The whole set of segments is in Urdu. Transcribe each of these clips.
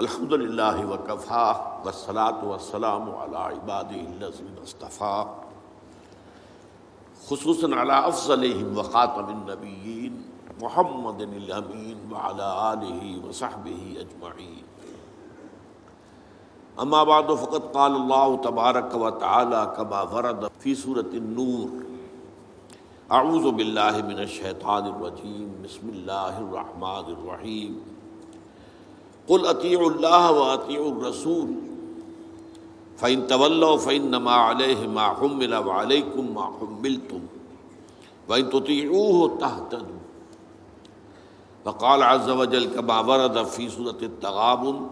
الحمد للہ وکفا والصلاة والسلام على عباده الذين خصوصاً على افضلهم وخاتم النبیین محمد الامین وعلى آلہ وصحبہ اجمعین. اما بعد فقط قال اللہ تبارک وتعالی کما ورد فی سورة النور. اعوذ باللہ من الشیطان الرجیم. بسم اللہ الرحمن الرحیم. قل اطیعوا اللہ و اطیعوا الرسول. فإن تولوا فإنما عليه ما حمل وعليكم ما حملتم. وإن تطيعوه تهتدوا. وقال عز وجل كما ورد في سورة التغابن.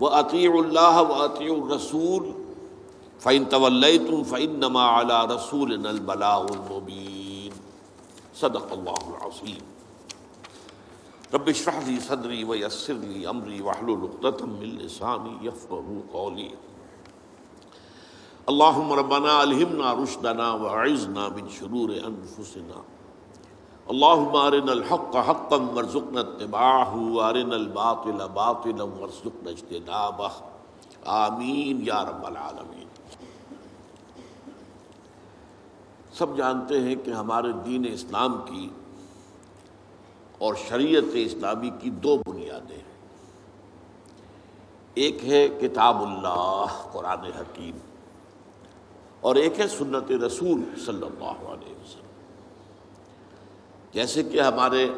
وأطيعوا الله وأطيعوا الرسول. فإن توليتم فإنما على رسولنا البلاغ المبين. صدق الله العظيم. رب اشرح لي صدري ويسر لي أمري واحلل عقدة من لساني يفقهوا قولي. اللهم ربنا ألهمنا رشدنا وأعذنا من شرور أنفسنا. اللهم أرنا الحق حقا وارزقنا اتباعه وأرنا الباطل باطلا وارزقنا اجتنابه. آمین یا رب العالمین سب جانتے ہیں کہ ہمارے دین اسلام کی اور شریعت اسلامی کی دو بنیادیں ہیں۔ ایک ہے کتاب اللہ، قرآن حکیم، اور ایک ہے سنت رسول صلی اللہ علیہ وسلم۔ جیسے کہ ہمارے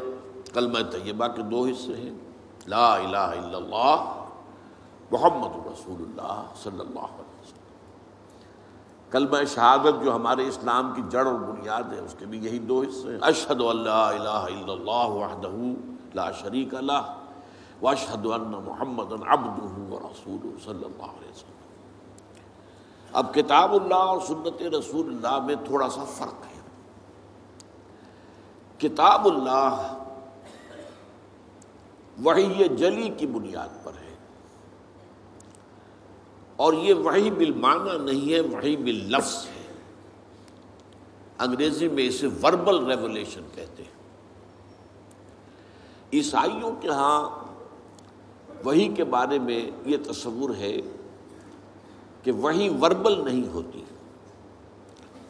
کلمہ طیبہ کے دو حصے ہیں۔ لا الہ الا اللہ، محمد رسول اللہ صلی اللہ علیہ وسلم کلمہ شہادت جو ہمارے اسلام کی جڑ اور بنیاد ہے، اس کے بھی یہی دو حصے ہیں۔ اشہد اللہ الہ الا اللہ وحدہ لا شریک اللہ واشہد ان محمد عبدہ ورسولہ صلی اللہ علیہ وسلم۔ اب کتاب اللہ اور سنت رسول اللہ میں تھوڑا سا فرق ہے۔ کتاب اللہ وحی جلی کی بنیاد پر ہے۔ اور یہ وحی بالمعنی نہیں ہے، وحی باللفظ ہے۔ انگریزی میں اسے وربل ریولیشن کہتے ہیں۔ عیسائیوں کے ہاں وہی کے بارے میں یہ تصور ہے کہ وہی وربل نہیں ہوتی،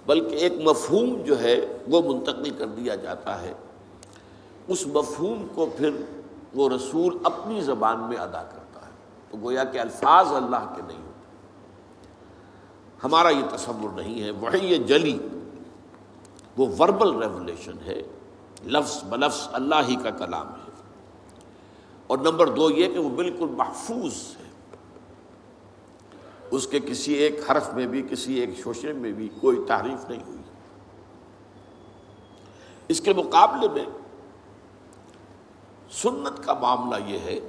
بلکہ ایک مفہوم جو ہے وہ منتقل کر دیا جاتا ہے۔ اس مفہوم کو پھر وہ رسول اپنی زبان میں ادا کرتا ہے۔ تو گویا کہ الفاظ اللہ کے نہیں ہمارا یہ تصور نہیں ہے۔ وہی جلی، وہ وربل ریولیشن ہے۔ لفظ بلفظ اللہ ہی کا کلام ہے۔ اور نمبر دو یہ کہ وہ بالکل محفوظ ہے۔ اس کے کسی ایک حرف میں بھی، کسی ایک شوشے میں بھی کوئی تعریف نہیں ہوئی۔ اس کے مقابلے میں سنت کا معاملہ یہ ہے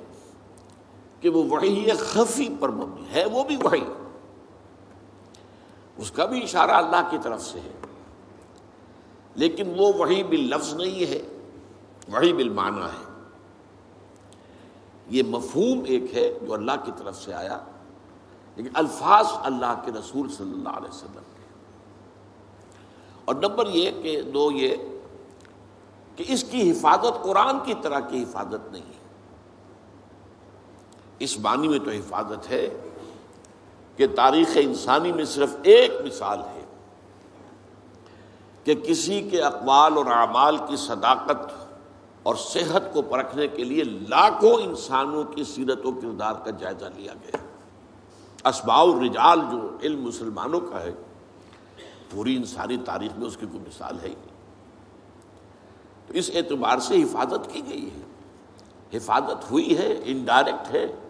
کہ وہ وہی خفی پر مبنی ہے۔ وہ بھی وہی اس کا بھی اشارہ اللہ کی طرف سے ہے۔ لیکن وہ وہی باللفظ نہیں ہے وہی بالمعنی ہے۔ یہ مفہوم ایک ہے جو اللہ کی طرف سے آیا، لیکن الفاظ اللہ کے رسول صلی اللہ علیہ وسلم کے۔ اور نمبر یہ کہ دو یہ کہ اس کی حفاظت قرآن کی طرح کی حفاظت نہیں ہے۔ اس معنی میں تو حفاظت ہے کہ تاریخ انسانی میں صرف ایک مثال ہے کہ کسی کے اقوال اور اعمال کی صداقت اور صحت کو پرکھنے کے لیے لاکھوں انسانوں کی سیرت و کردار کا جائزہ لیا گیا۔ اسباء الرجال جو علم مسلمانوں کا ہے، پوری انسانی تاریخ میں اس کی کوئی مثال ہے ہی نہیں۔ تو اس اعتبار سے حفاظت کی گئی ہے۔ حفاظت ہوئی ہے، انڈائریکٹ ہے۔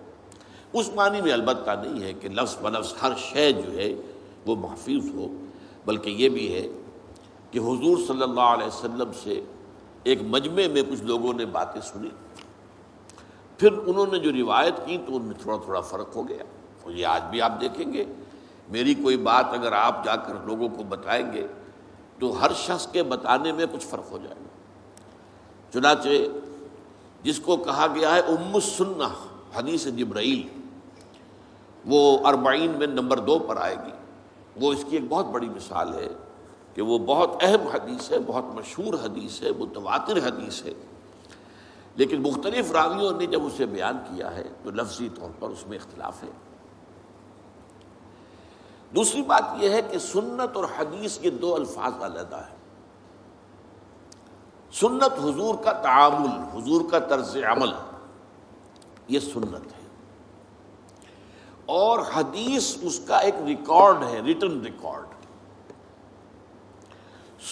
اس معنی میں البتہ نہیں ہے کہ لفظ بلفظ ہر شے جو ہے وہ محفوظ ہو، بلکہ یہ بھی ہے کہ حضور صلی اللہ علیہ وسلم سے ایک مجمع میں کچھ لوگوں نے باتیں سنی۔ پھر انہوں نے جو روایت کی تو ان میں تھوڑا تھوڑا فرق ہو گیا۔ اور یہ آج بھی آپ دیکھیں گے۔ میری کوئی بات اگر آپ جا کر لوگوں کو بتائیں گے تو ہر شخص کے بتانے میں کچھ فرق ہو جائے گا۔ چنانچہ جس کو کہا گیا ہے، ام السنہ، حدیث جبرائیل۔ وہ اربعین میں نمبر دو پر آئے گی۔ وہ اس کی ایک بہت بڑی مثال ہے کہ وہ بہت اہم حدیث ہے، بہت مشہور حدیث ہے، متواتر حدیث ہے۔ لیکن مختلف راویوں نے جب اسے بیان کیا ہے تو لفظی طور پر اس میں اختلاف ہے۔ دوسری بات یہ ہے کہ سنت اور حدیث کے دو الفاظ علیحدہ ہیں۔ سنت حضور کا تعامل، حضور کا طرز عمل، یہ سنت ہے۔ اور حدیث اس کا ایک ریکارڈ ہے ریٹن ریکارڈ۔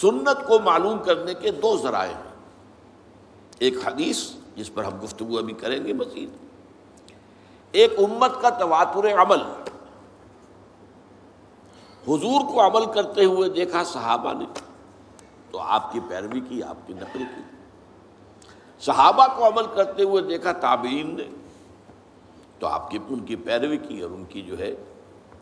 سنت کو معلوم کرنے کے دو ذرائع ہیں۔ ایک حدیث، جس پر ہم گفتگو ابھی کریں گے مزید۔ ایک امت کا تواتر عمل۔ حضور کو عمل کرتے ہوئے دیکھا صحابہ نے، تو آپ کی پیروی کی، آپ کی نقل کی۔ صحابہ کو عمل کرتے ہوئے دیکھا تابعین نے۔ تو آپ کی ان کی پیروی کی اور ان کی جو ہے،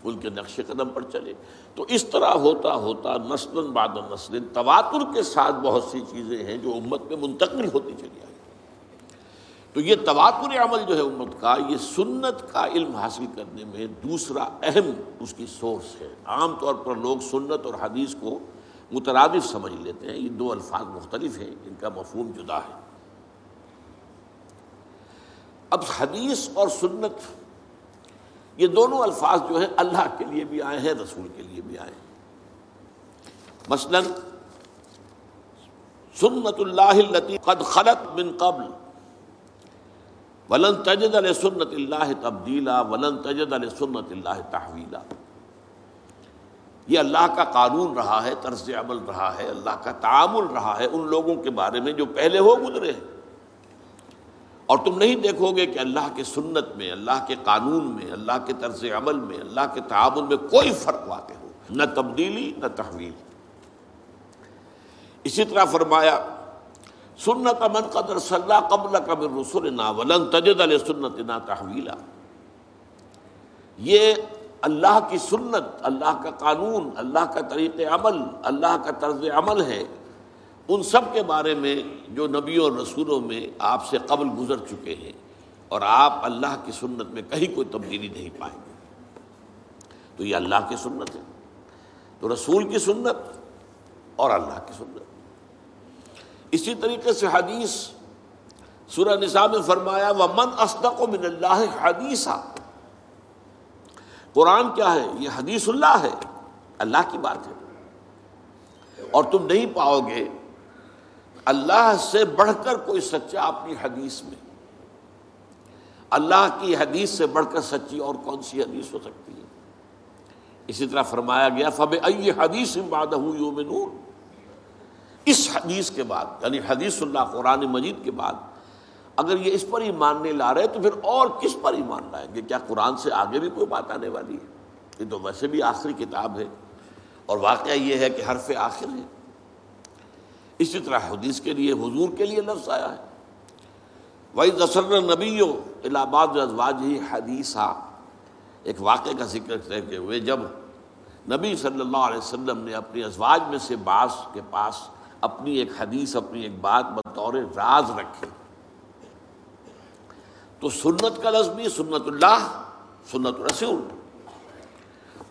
ان کے نقش قدم پر چلے۔ تو اس طرح ہوتا ہوتا نسل بعد نسل تواتر کے ساتھ بہت سی چیزیں ہیں جو امت میں منتقل ہوتی چلی آئی۔ تو یہ تواتر عمل جو ہے امت کا، یہ سنت کا علم حاصل کرنے میں دوسرا اہم اس کی سورس ہے۔ عام طور پر لوگ سنت اور حدیث کو مترادف سمجھ لیتے ہیں۔ یہ دو الفاظ مختلف ہیں، ان کا مفہوم جدا ہے۔ اب حدیث اور سنت، یہ دونوں الفاظ جو ہیں اللہ کے لیے بھی آئے ہیں، رسول کے لیے بھی آئے ہیں۔ مثلا، سنت اللہ قد خلط من قبل، ولن تجد علیہ سنت اللہ تبدیلا، ولن تجد علیہ سنت اللہ تحویلا۔ یہ اللہ کا قانون رہا ہے، طرز عمل رہا ہے، اللہ کا تعامل رہا ہے ان لوگوں کے بارے میں جو پہلے ہو گزرے ہیں۔ اور تم نہیں دیکھو گے کہ اللہ کے سنت میں، اللہ کے قانون میں، اللہ کے طرز عمل میں، اللہ کے تعامل میں کوئی فرق واقع ہو۔ نہ تبدیلی، نہ تحویل۔ اسی طرح فرمایا، سنت من قدر صلاح قبل قبل رسول نا ولن تجد علیہ سنت نا تحویلا۔ یہ اللہ کی سنت، اللہ کا قانون، اللہ کا طریق عمل، اللہ کا طرز عمل ہے۔ ان سب کے بارے میں جو نبیوں اور رسولوں میں آپ سے قبل گزر چکے ہیں اور آپ اللہ کی سنت میں کہیں کوئی تبدیلی نہیں پائیں گے۔ تو یہ اللہ کی سنت ہے۔ تو رسول کی سنت اور اللہ کی سنت۔ اسی طریقے سے حدیث سورہ نساء میں فرمایا وہ من اسدق و من اللہ حدیثہ قرآن کیا ہے؟ یہ حدیث اللہ ہے۔ اللہ کی بات ہے۔ اور تم نہیں پاؤ گے اللہ سے بڑھ کر کوئی سچا اپنی حدیث میں؟ اللہ کی حدیث سے بڑھ کر سچی اور کون سی حدیث ہو سکتی ہے؟ اسی طرح فرمایا گیا فب حدیث یومنون اس حدیث کے بعد یعنی حدیث اللہ، قرآن مجید کے بعد، اگر یہ اس پر ہی ماننے لا رہے تو پھر اور کس پر ہی مان لائیں گے؟ کیا قرآن سے آگے بھی کوئی بات آنے والی ہے؟ یہ تو ویسے بھی آخری کتاب ہے۔ اور واقعہ یہ ہے کہ حرف آخر ہے اسی طرح حدیث کے لیے، حضور کے لیے لفظ آیا ہے۔ وہی دسر نبی الہ آباد ازواج ہی حدیثہ ایک واقعے کا ذکر کرتے ہوئے جب نبی صلی اللہ علیہ وسلم نے اپنی ازواج میں سے بعض کے پاس اپنی ایک حدیث، اپنی ایک بات بطور راز رکھی۔ تو سنت کا لفظ بھی سنت اللہ، سنت الرسول۔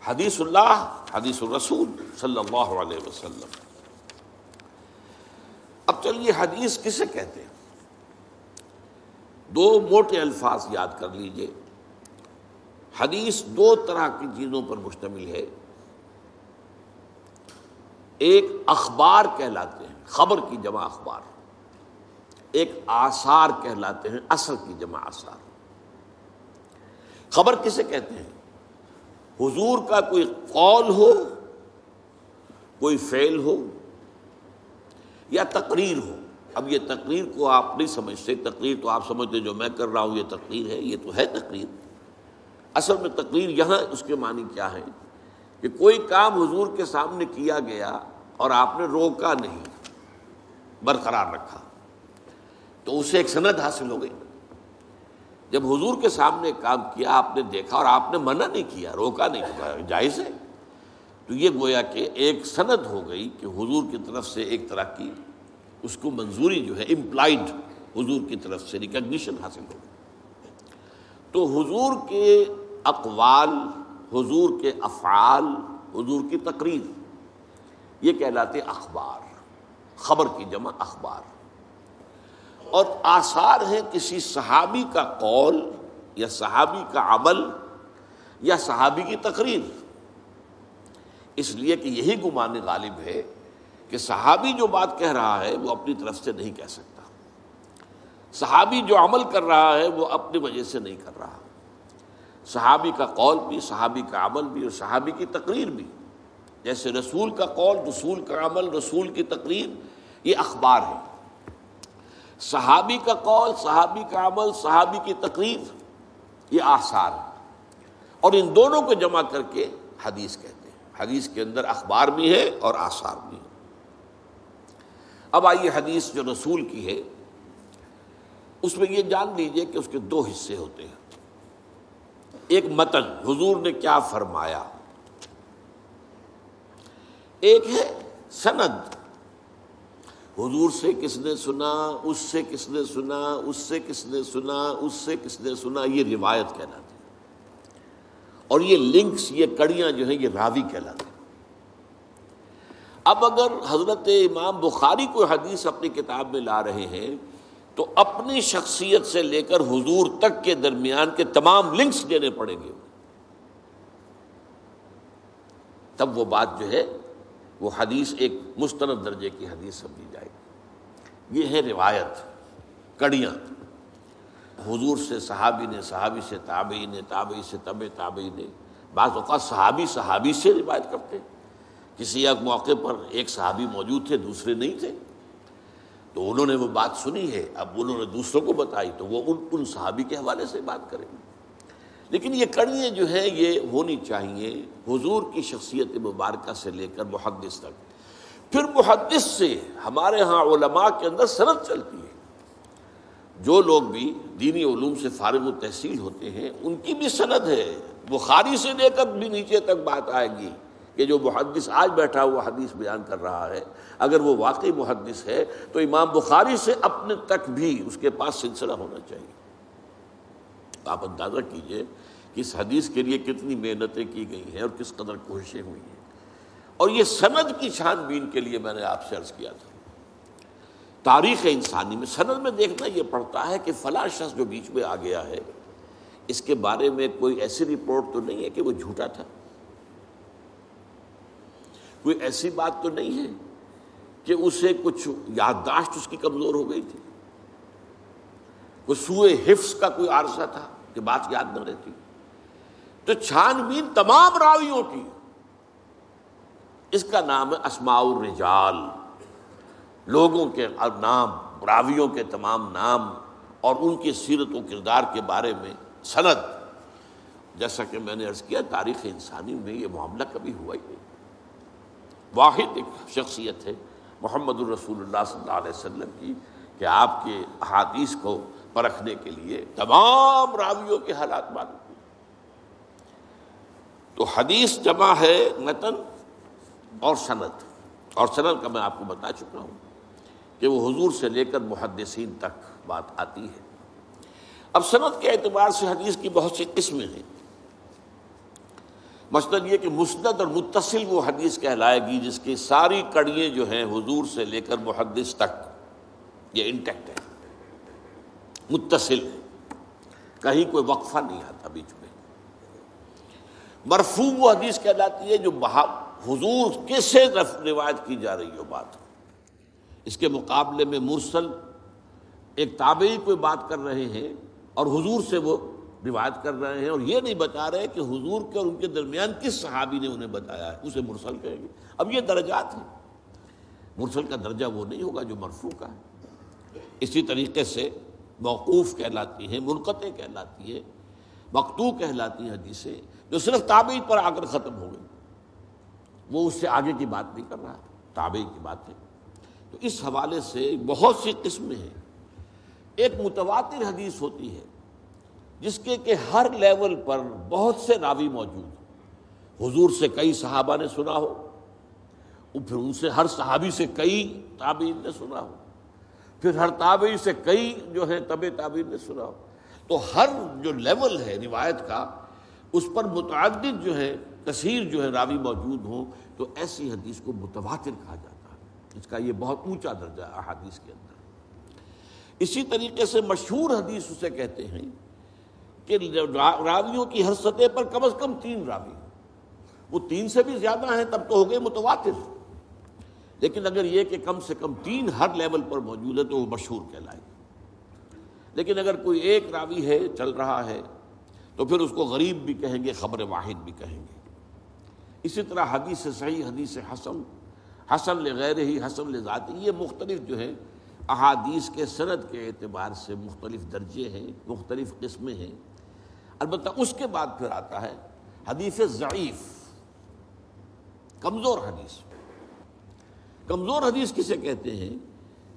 حدیث اللہ، حدیث الرسول صلی اللہ علیہ وسلم۔ اب چلیے، حدیث کسے کہتے ہیں؟ دو موٹے الفاظ یاد کر لیجیے۔ حدیث دو طرح کی چیزوں پر مشتمل ہے۔ ایک اخبار کہلاتے ہیں، خبر کی جمع اخبار۔ ایک آثار کہلاتے ہیں اثر کی جمع آثار۔ خبر کسے کہتے ہیں؟ حضور کا کوئی قول ہو، کوئی فعل ہو یا تقریر ہو۔ اب یہ تقریر کو آپ نہیں سمجھتے۔ تقریر تو آپ سمجھتے جو میں کر رہا ہوں، یہ تقریر ہے، یہ تو ہے تقریر۔ اصل میں تقریر یہاں اس کے معنی کیا ہے کہ کوئی کام حضور کے سامنے کیا گیا اور آپ نے روکا نہیں، برقرار رکھا۔ تو اسے ایک سند حاصل ہو گئی۔ جب حضور کے سامنے کام کیا، آپ نے دیکھا اور آپ نے منع نہیں کیا، روکا نہیں کیا جائز ہے۔ تو یہ گویا کہ ایک سند ہو گئی کہ حضور کی طرف سے ایک طرح کی اس کو منظوری جو ہے امپلائڈ حضور کی طرف سے ریکگنیشن حاصل ہو گئی۔ تو حضور کے اقوال، حضور کے افعال، حضور کی تقریر، یہ کہلاتے اخبار، خبر کی جمع اخبار۔ اور آثار ہیں کسی صحابی کا قول یا صحابی کا عمل یا صحابی کی تقریر۔ اس لیے کہ یہی گمان غالب ہے کہ صحابی جو بات کہہ رہا ہے وہ اپنی طرف سے نہیں کہہ سکتا۔ صحابی جو عمل کر رہا ہے وہ اپنی وجہ سے نہیں کر رہا۔ صحابی کا قول بھی، صحابی کا عمل بھی اور صحابی کی تقریر بھی۔ جیسے رسول کا قول، رسول کا عمل، رسول کی تقریر، یہ اخبار ہے۔ صحابی کا قول، صحابی کا عمل، صحابی کی تقریر، یہ آثار ہے۔ اور ان دونوں کو جمع کر کے حدیث کہتے ہیں۔ حدیث کے اندر اخبار بھی ہے اور آثار بھی ہے اب آئیے حدیث جو رسول کی ہے۔ اس میں یہ جان لیجیے کہ اس کے دو حصے ہوتے ہیں۔ ایک متن، حضور نے کیا فرمایا؟ ایک ہے سند۔ حضور سے کس نے سنا، اس سے کس نے سنا، اس سے کس نے سنا، اس سے کس نے سنا، یہ روایت کہلاتی اور یہ لنکس، یہ کڑیاں جو ہیں، یہ راوی کہلاتے اب اگر حضرت امام بخاری کو حدیث اپنی کتاب میں لا رہے ہیں، تو اپنی شخصیت سے لے کر حضور تک کے درمیان کے تمام لنکس دینے پڑیں گے۔ تب وہ بات جو ہے، وہ حدیث ایک مستند درجے کی حدیث سمجھی جائے گی۔ یہ ہے روایت، کڑیاں۔ حضور سے، صحابی نے، صحابی سے، تابعی نے، تابعی سے طب تابعی نے۔ بعض اوقات صحابی صحابی سے روایت کرتے کسی ایک موقع پر ایک صحابی موجود تھے، دوسرے نہیں تھے۔ تو انہوں نے وہ بات سنی ہے۔ اب انہوں نے دوسروں کو بتائی، تو وہ ان ان صحابی کے حوالے سے بات کریں گے۔ لیکن یہ کڑیاں جو ہیں، یہ ہونی چاہیے حضور کی شخصیت مبارکہ سے لے کر محدث تک۔ پھر محدث سے ہمارے ہاں علماء کے اندر صنعت چلتی ہے۔ جو لوگ بھی دینی علوم سے فارغ و تحصیل ہوتے ہیں، ان کی بھی سند ہے۔ بخاری سے لے کر بھی نیچے تک بات آئے گی کہ جو محدث آج بیٹھا ہوا حدیث بیان کر رہا ہے، اگر وہ واقعی محدث ہے تو امام بخاری سے اپنے تک بھی اس کے پاس سلسلہ ہونا چاہیے۔ آپ اندازہ کیجیے کہ اس حدیث کے لیے کتنی محنتیں کی گئی ہیں اور کس قدر کوششیں ہوئی ہیں۔ اور یہ سند کی چھان بین کے لیے میں نے آپ سے عرض کیا تھا۔ تاریخ انسانی میں، سند میں دیکھنا یہ پڑتا ہے کہ فلاں شخص جو بیچ میں آ گیا ہے، اس کے بارے میں کوئی ایسی رپورٹ تو نہیں ہے کہ وہ جھوٹا تھا؟ کوئی ایسی بات تو نہیں ہے کہ اسے کچھ یادداشت اس کی کمزور ہو گئی تھی؟ کوئی سوئے حفظ کا کوئی عارضہ تھا کہ بات یاد نہ رہتی؟ تو چھان بین تمام راویوں کی، اس کا نام ہے اسماء الرجال۔ لوگوں کے نام، راویوں کے تمام نام اور ان کی سیرت و کردار کے بارے میں سند۔ جیسا کہ میں نے عرض کیا، تاریخ انسانی میں یہ معاملہ کبھی ہوا ہی نہیں۔ واحد ایک شخصیت ہے، محمد الرسول اللہ صلی اللہ علیہ وسلم کی، کہ آپ کے احادیث کو پرکھنے کے لیے تمام راویوں کے حالات معلوم تو حدیث جمع ہے متن اور صنعت اور صنعت کا میں آپ کو بتا چکا ہوں۔ کہ وہ حضور سے لے کر محدثین تک بات آتی ہے۔ اب صنعت کے اعتبار سے حدیث کی بہت سی قسمیں ہیں۔ مثلاً یہ کہ مسند اور متصل وہ حدیث کہلائے گی جس کی ساری کڑیاں جو ہیں حضور سے لے کر محدث تک یہ انٹیکٹ ہے متصل ہے کہیں کوئی وقفہ نہیں آتا بیچ میں۔ مرفوع وہ حدیث کہلاتی ہے جو حضور کس سے روایت کی جا رہی ہو بات۔ اس کے مقابلے میں مرسل ایک تابعی کوئی بات کر رہے ہیں اور حضور سے وہ روایت کر رہے ہیں اور یہ نہیں بتا رہے کہ حضور کے اور ان کے درمیان کس صحابی نے انہیں بتایا ہے، اسے مرسل کہیں گے۔ اب یہ درجات ہیں۔ مرسل کا درجہ وہ نہیں ہوگا جو مرفوع کا ہے۔ اسی طریقے سے موقوف کہلاتی ہیں، منقطع کہلاتی ہے مکتو کہلاتی ہیں حدیثیں جو صرف تابعی پر آ کر ختم ہو گئی۔ وہ اس سے آگے کی بات نہیں کر رہا تابع کی باتیں تو اس حوالے سے بہت سی قسمیں ہیں۔ ایک متواتر حدیث ہوتی ہے، جس کے کہ ہر لیول پر بہت سے راوی موجود حضور سے کئی صحابہ نے سنا ہو پھر ان سے ہر صحابی سے کئی تابعین نے سنا ہو۔ پھر ہر تابعی سے کئی جو ہے طب تعبیر نے سنا ہو۔ تو ہر جو لیول ہے روایت کا، اس پر متعدد جو ہے کثیر جو ہے راوی موجود ہوں، تو ایسی حدیث کو متواتر کہا جاتا ہے۔ اس کا یہ بہت اونچا درجہ ہے احادیث کے اندر۔ اسی طریقے سے مشہور حدیث اسے کہتے ہیں کہ راویوں کی ہر سطح پر کم از کم تین راوی وہ تین سے بھی زیادہ ہیں، تب تو ہو گئے متواتر۔ لیکن اگر یہ کہ کم سے کم تین ہر لیول پر موجود ہے تو وہ مشہور کہلائے۔ لیکن اگر کوئی ایک راوی ہے، چل رہا ہے، تو پھر اس کو غریب بھی کہیں گے، خبر واحد بھی کہیں گے۔ اسی طرح حدیث صحیح، حدیث حسن حسن لغیر ہی حسن لذاتی، یہ مختلف جو ہے احادیث کے سند کے اعتبار سے مختلف درجے ہیں، مختلف قسمیں ہیں۔ البتہ اس کے بعد پھر آتا ہے حدیث ضعیف، کمزور حدیث۔ کمزور حدیث کسے کہتے ہیں؟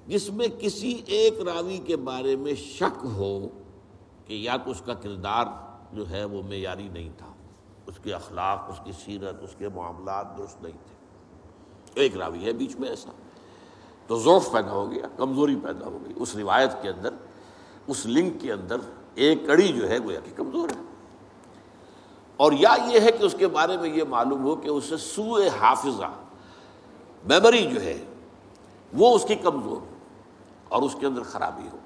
جس میں کسی ایک راوی کے بارے میں شک ہو کہ یا تو اس کا کردار جو ہے وہ معیاری نہیں تھا۔ اس کے اخلاق، اس کی سیرت، اس کے معاملات درست نہیں تھے۔ ایک راوی ہے بیچ میں ایسا۔ تو ذوف پیدا ہو گیا، کمزوری پیدا ہو گئی۔ اس روایت کے اندر، اس لنک کے اندر ایک کڑی جو ہے، گویا کہ کمزور ہے۔ اور یا یہ ہے کہ اس کے بارے میں یہ معلوم ہو کہ اسے سوئے حافظہ میموری جو ہے، وہ اس کی کمزور ہو اور اس کے اندر خرابی ہو،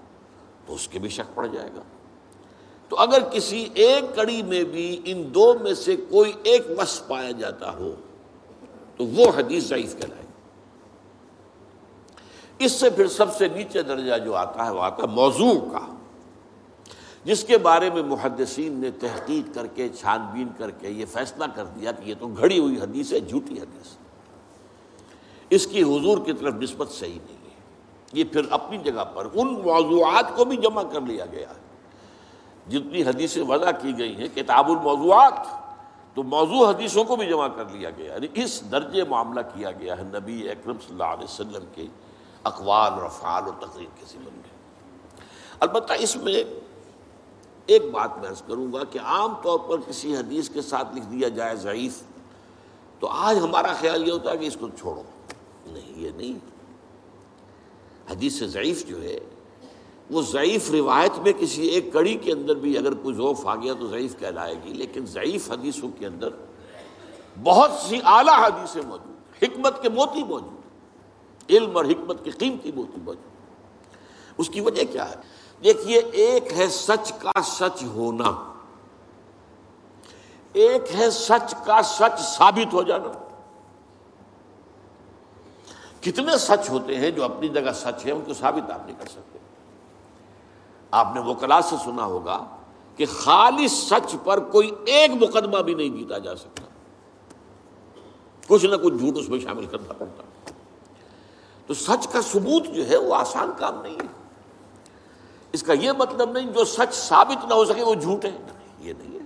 تو اس کے بھی شک پڑ جائے گا۔ تو اگر کسی ایک کڑی میں بھی ان دو میں سے کوئی ایک وس پایا جاتا ہو تو وہ حدیث ضعیف کہلائے۔ اس سے پھر سب سے نیچے درجہ جو آتا ہے وہ آتا ہے موضوع کا، جس کے بارے میں محدثین نے تحقیق کر کے چھان بین کر کے یہ فیصلہ کر دیا کہ یہ تو گھڑی ہوئی حدیث ہے، جھوٹی حدیث۔ اس کی حضور کی طرف نسبت صحیح نہیں ہے۔ یہ پھر اپنی جگہ پر ان موضوعات کو بھی جمع کر لیا گیا ہے۔ جتنی حدیثیں وضع کی گئی ہیں، کتاب الموضوعات۔ تو موضوع حدیثوں کو بھی جمع کر لیا گیا یعنی اس درجے معاملہ کیا گیا ہے نبی اکرم صلی اللہ علیہ وسلم کے اقوال اور افعال اور تقریر کے ذمن میں۔ البتہ اس میں ایک بات میں عرض کروں گا کہ عام طور پر کسی حدیث کے ساتھ لکھ دیا جائے ضعیف تو آج ہمارا خیال یہ ہوتا ہے کہ اس کو چھوڑو۔ نہیں، یہ نہیں۔ حدیث سے ضعیف جو ہے وہ ضعیف روایت میں کسی ایک کڑی کے اندر بھی اگر کوئی ذوف آ گیا تو ضعیف کہلائے گی، لیکن ضعیف حدیثوں کے اندر بہت سی اعلیٰ حدیثیں موجود حکمت کے موتی موجود علم اور حکمت کی قیمتی موتی موجود اس کی وجہ کیا ہے؟ دیکھیے، ایک ہے سچ کا سچ ہونا۔ ایک ہے سچ کا سچ ثابت ہو جانا۔ کتنے سچ ہوتے ہیں جو اپنی جگہ سچ ہے ان کو ثابت آپ نہیں کر سکتے۔ آپ نے وہ سے سنا ہوگا کہ خالص سچ پر کوئی ایک مقدمہ بھی نہیں جیتا جا سکتا۔ کچھ نہ کچھ جھوٹ اس میں شامل کرنا پڑتا۔ تو سچ کا ثبوت جو ہے وہ آسان کام نہیں ہے۔ اس کا یہ مطلب نہیں جو سچ ثابت نہ ہو سکے وہ جھوٹ ہے۔ یہ نہیں ہے۔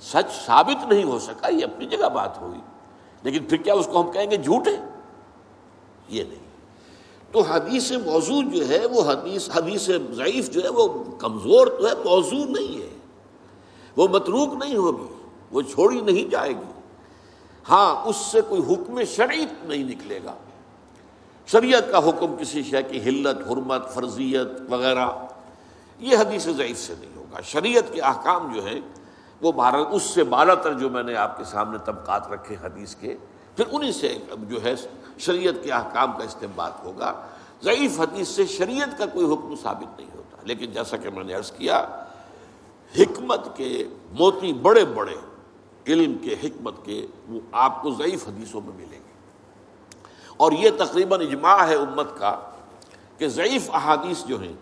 سچ ثابت نہیں ہو سکا، یہ اپنی جگہ بات ہوئی۔ لیکن پھر کیا اس کو ہم کہیں گے جھوٹ ہے؟ یہ نہیں۔ تو حدیث موضوع جو ہے وہ حدیث حدیث ضعیف جو ہے وہ کمزور تو ہے، موضوع نہیں ہے۔ وہ متروک نہیں ہوگی، وہ چھوڑی نہیں جائے گی۔ ہاں اس سے کوئی حکم شریعت نہیں نکلے گا۔ شریعت کا حکم کسی شے کی حلت، حرمت، فرضیت وغیرہ، یہ حدیث ضعیف سے نہیں ہوگا۔ شریعت کے احکام جو ہے وہ بھارت اس سے بالا تر جو میں نے آپ کے سامنے طبقات رکھے حدیث کے، پھر انہی سے جو ہے شریعت کے احکام کا استعمال ہوگا۔ ضعیف حدیث سے شریعت کا کوئی حکم ثابت نہیں ہوتا۔ لیکن جیسا کہ میں نے عرض کیا، حکمت کے موتی بڑے بڑے علم کے حکمت کے وہ آپ کو ضعیف حدیثوں میں ملیں گے۔ اور یہ تقریباً اجماع ہے امت کا کہ ضعیف احادیث جو ہیں،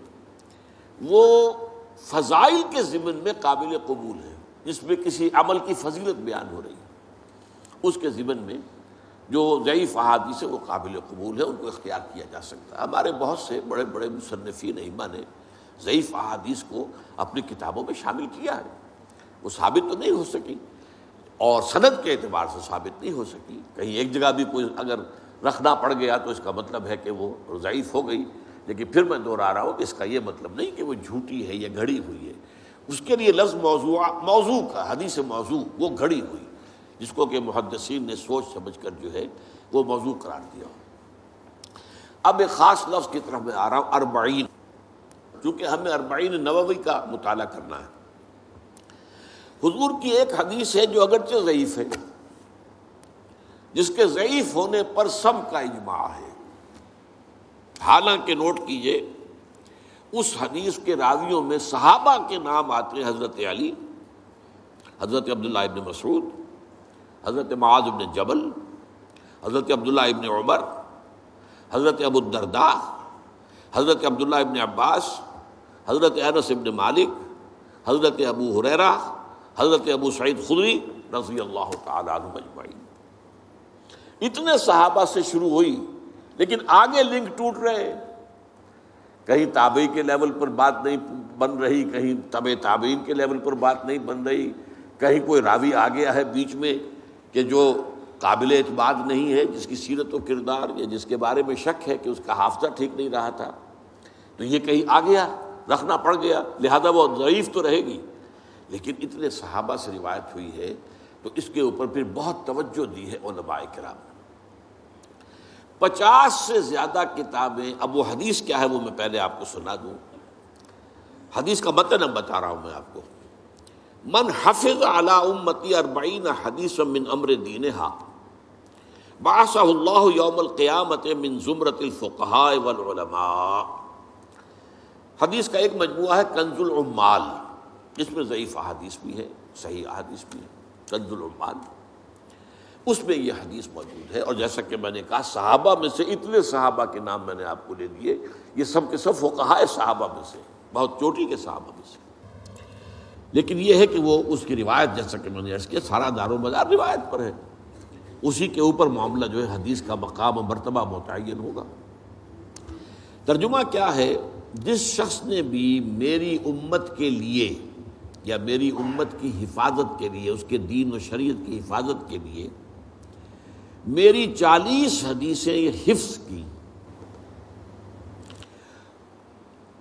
وہ فضائل کے ضمن میں قابل قبول ہیں۔ جس میں کسی عمل کی فضیلت بیان ہو رہی ہے۔ اس کے ضمن میں جو ضعیف احادیث ہے وہ قابل قبول ہے ان کو اختیار کیا جا سکتا ہے۔ ہمارے بہت سے بڑے بڑے مصنفین ایما نے ضعیف احادیث کو اپنی کتابوں میں شامل کیا ہے۔ وہ ثابت تو نہیں ہو سکی۔ اور صنعت کے اعتبار سے ثابت نہیں ہو سکی۔ کہیں ایک جگہ بھی کوئی اگر رکھنا پڑ گیا تو اس کا مطلب ہے کہ وہ ضعیف ہو گئی۔ لیکن پھر میں دوہرا رہا ہوں کہ اس کا یہ مطلب نہیں کہ وہ جھوٹی ہے یا گھڑی ہوئی ہے۔ اس کے لیے لفظ موضوع موضوع کا، حدیث موضوع، وہ گھڑی ہوئی جس کو کہ محدثین نے سوچ سمجھ کر جو ہے وہ موضوع قرار دیا۔ اب ایک خاص لفظ کی طرف میں آ رہا ہوں، اربعین۔ چونکہ ہمیں اربعین نووی کا مطالعہ کرنا ہے۔ حضور کی ایک حدیث ہے جو اگرچہ ضعیف ہے، جس کے ضعیف ہونے پر سب کا اجماع ہے۔ حالانکہ نوٹ کیجیے، اس حدیث کے راویوں میں صحابہ کے نام آتے ہیں حضرت علی، حضرت عبداللہ ابن مسعود حضرت معاذ ابن جبل، حضرت عبداللہ ابن عمر، حضرت ابو الدرداء، حضرت عبداللہ ابن عباس، حضرت انس ابن مالک، حضرت ابو حریرہ حضرت ابو سعید خدری رضی اللہ تعالیٰ عنہ اجمعین۔ اتنے صحابہ سے شروع ہوئی، لیکن آگے لنک ٹوٹ رہے۔ کہیں تابعی کے لیول پر بات نہیں بن رہی، کہیں طب تابعین کے لیول پر بات نہیں بن رہی، کہیں کوئی راوی آ گیا ہے بیچ میں۔ کہ جو قابل اعتبار نہیں ہے، جس کی سیرت و کردار یا جس کے بارے میں شک ہے کہ اس کا حافظہ ٹھیک نہیں رہا تھا، تو یہ کہیں آ گیا، رکھنا پڑ گیا، لہذا وہ ضعیف تو رہے گی۔ لیکن اتنے صحابہ سے روایت ہوئی ہے، تو اس کے اوپر پھر بہت توجہ دی ہے علماء کرام۔ پچاس سے زیادہ کتابیں، اب وہ حدیث کیا ہے وہ میں پہلے آپ کو سنا دوں۔ حدیث کا متن اب بتا رہا ہوں میں آپ کو۔ من حفظ اعلی امتی اربعین حدیث من امر دینہا باص اللہ یوم القیامت من زمرت الفقہاء والعلماء۔ حدیث کا ایک مجموعہ ہے، کنز العمال۔ جس میں ضعیف احادیث بھی ہے صحیح احادیث بھی ہے کنز العمال۔ اس میں یہ حدیث موجود ہے، اور جیسا کہ میں نے کہا، صحابہ میں سے اتنے صحابہ کے نام میں نے آپ کو لے دیے یہ سب کے سب فقہاء صحابہ میں سے بہت چوٹی کے صحابہ میں سے لیکن یہ ہے کہ وہ اس کی روایت جیسا کہ میں نے عرض کیا، سارا دار و مدار روایت پر ہے۔ اسی کے اوپر معاملہ جو ہے، حدیث کا مقام و مرتبہ متعین ہوگا۔ ترجمہ کیا ہے؟ جس شخص نے بھی میری امت کے لیے یا میری امت کی حفاظت کے لیے، اس کے دین و شریعت کی حفاظت کے لیے میری چالیس حدیثیں حفظ کی۔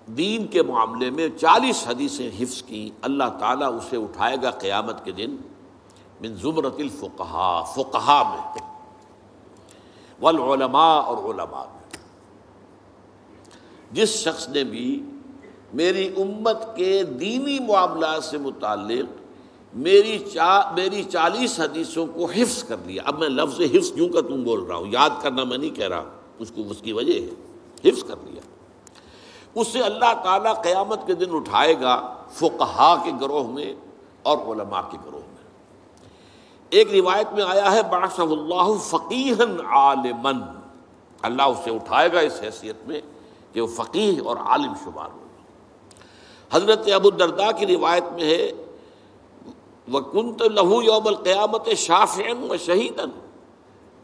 دین کے معاملے میں چالیس حدیثیں حفظ کی، اللہ تعالیٰ اسے اٹھائے گا قیامت کے دن، من زمرت الفقہا فقہا میں۔ والعلماء اور علماء میں۔ جس شخص نے بھی میری امت کے دینی معاملات سے متعلق میری چا، میری چالیس حدیثوں کو حفظ کر لیا اب میں لفظ حفظ کیوں کر تم بول رہا ہوں؟ یاد کرنا میں نہیں کہہ رہا۔ اس کو اس کی وجہ ہے۔ حفظ کر لیا اس سے اللہ تعالیٰ قیامت کے دن اٹھائے گا فقہا کے گروہ میں اور علماء کے گروہ میں۔ ایک روایت میں آیا ہے باش اللہ فقیحن عالمن اللہ اسے اٹھائے گا اس حیثیت میں کہ وہ فقیح اور عالم شمار ہو۔ حضرت ابو الدرداء کی روایت میں ہے وہ کنت لہو یوم القیامت شافعن و شہیدن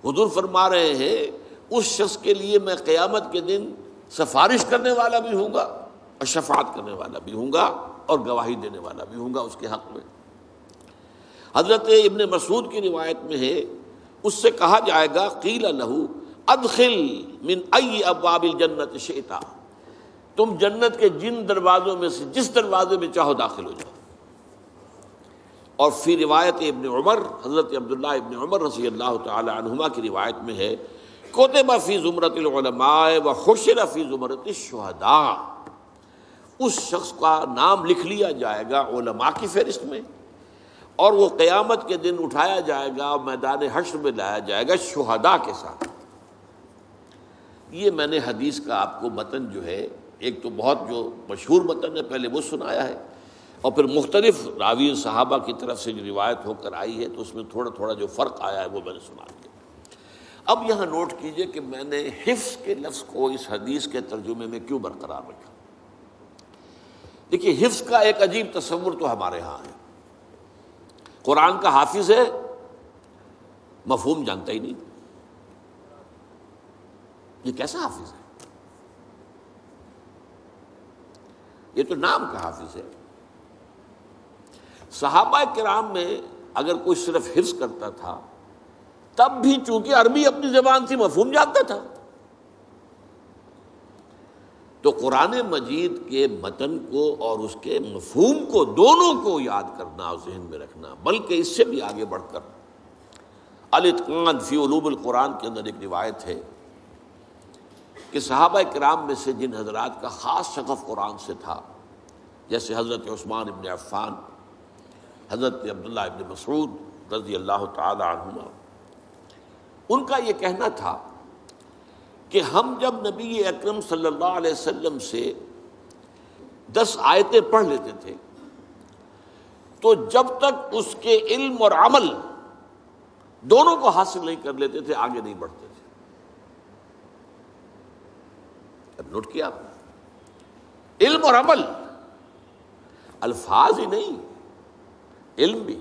حضور فرما رہے ہیں، اس شخص کے لیے میں قیامت کے دن سفارش کرنے والا بھی ہوں گا اور شفاعت کرنے والا بھی ہوں گا اور گواہی دینے والا بھی ہوں گا اس کے حق میں۔ حضرت ابن مسعود کی روایت میں ہے، اس سے کہا جائے گا، قیل لہو ادخل من ای ابواب الجنت شیتا تم جنت کے جن دروازوں میں سے جس دروازے میں چاہو داخل ہو جاؤ۔ اور فی روایت ابن عمر، حضرت عبداللہ ابن عمر رضی اللہ تعالی عنہما کی روایت میں ہے کوتبہ فی زمرت العلماء و خشر فی زمرت الشہداء۔ اس شخص کا نام لکھ لیا جائے گا علماء کی فہرست میں اور وہ قیامت کے دن اٹھایا جائے گا، میدان حشر میں لایا جائے گا شہداء کے ساتھ۔ یہ میں نے حدیث کا آپ کو متن جو ہے، ایک تو بہت جو مشہور متن ہے، پہلے وہ سنایا ہے اور پھر مختلف راوی صحابہ کی طرف سے جو روایت ہو کر آئی ہے تو اس میں تھوڑا تھوڑا جو فرق آیا ہے وہ میں نے سنا دیا۔ اب یہاں نوٹ کیجیے کہ میں نے حفظ کے لفظ کو اس حدیث کے ترجمے میں کیوں برقرار رکھا؟ دیکھیے، حفظ کا ایک عجیب تصور تو ہمارے ہاں ہے۔ قرآن کا حافظ ہے، مفہوم جانتا ہی نہیں۔ یہ کیسا حافظ ہے؟ یہ تو نام کا حافظ ہے۔ صحابہ کرام میں اگر کوئی صرف حفظ کرتا تھا تب بھی چونکہ عربی اپنی زبان تھی مفہوم جانتا تھا۔ تو قرآن مجید کے متن کو اور اس کے مفہوم کو دونوں کو یاد کرنا اور ذہن میں رکھنا، بلکہ اس سے بھی آگے بڑھ کر۔ الاتقان فی علوم القرآن کے اندر ایک روایت ہے کہ صحابہ کرام میں سے جن حضرات کا خاص شغف قرآن سے تھا، جیسے حضرت عثمان ابن عفان، حضرت عبداللہ ابن مسعود رضی اللہ تعالی عنہ ان کا یہ کہنا تھا کہ ہم جب نبی اکرم صلی اللہ علیہ وسلم سے دس آیتیں پڑھ لیتے تھے، تو جب تک اس کے علم اور عمل دونوں کو حاصل نہیں کر لیتے تھے، آگے نہیں بڑھتے تھے۔ اب نوٹ کیا؟ آپ نے علم اور عمل الفاظ ہی نہیں، علم بھی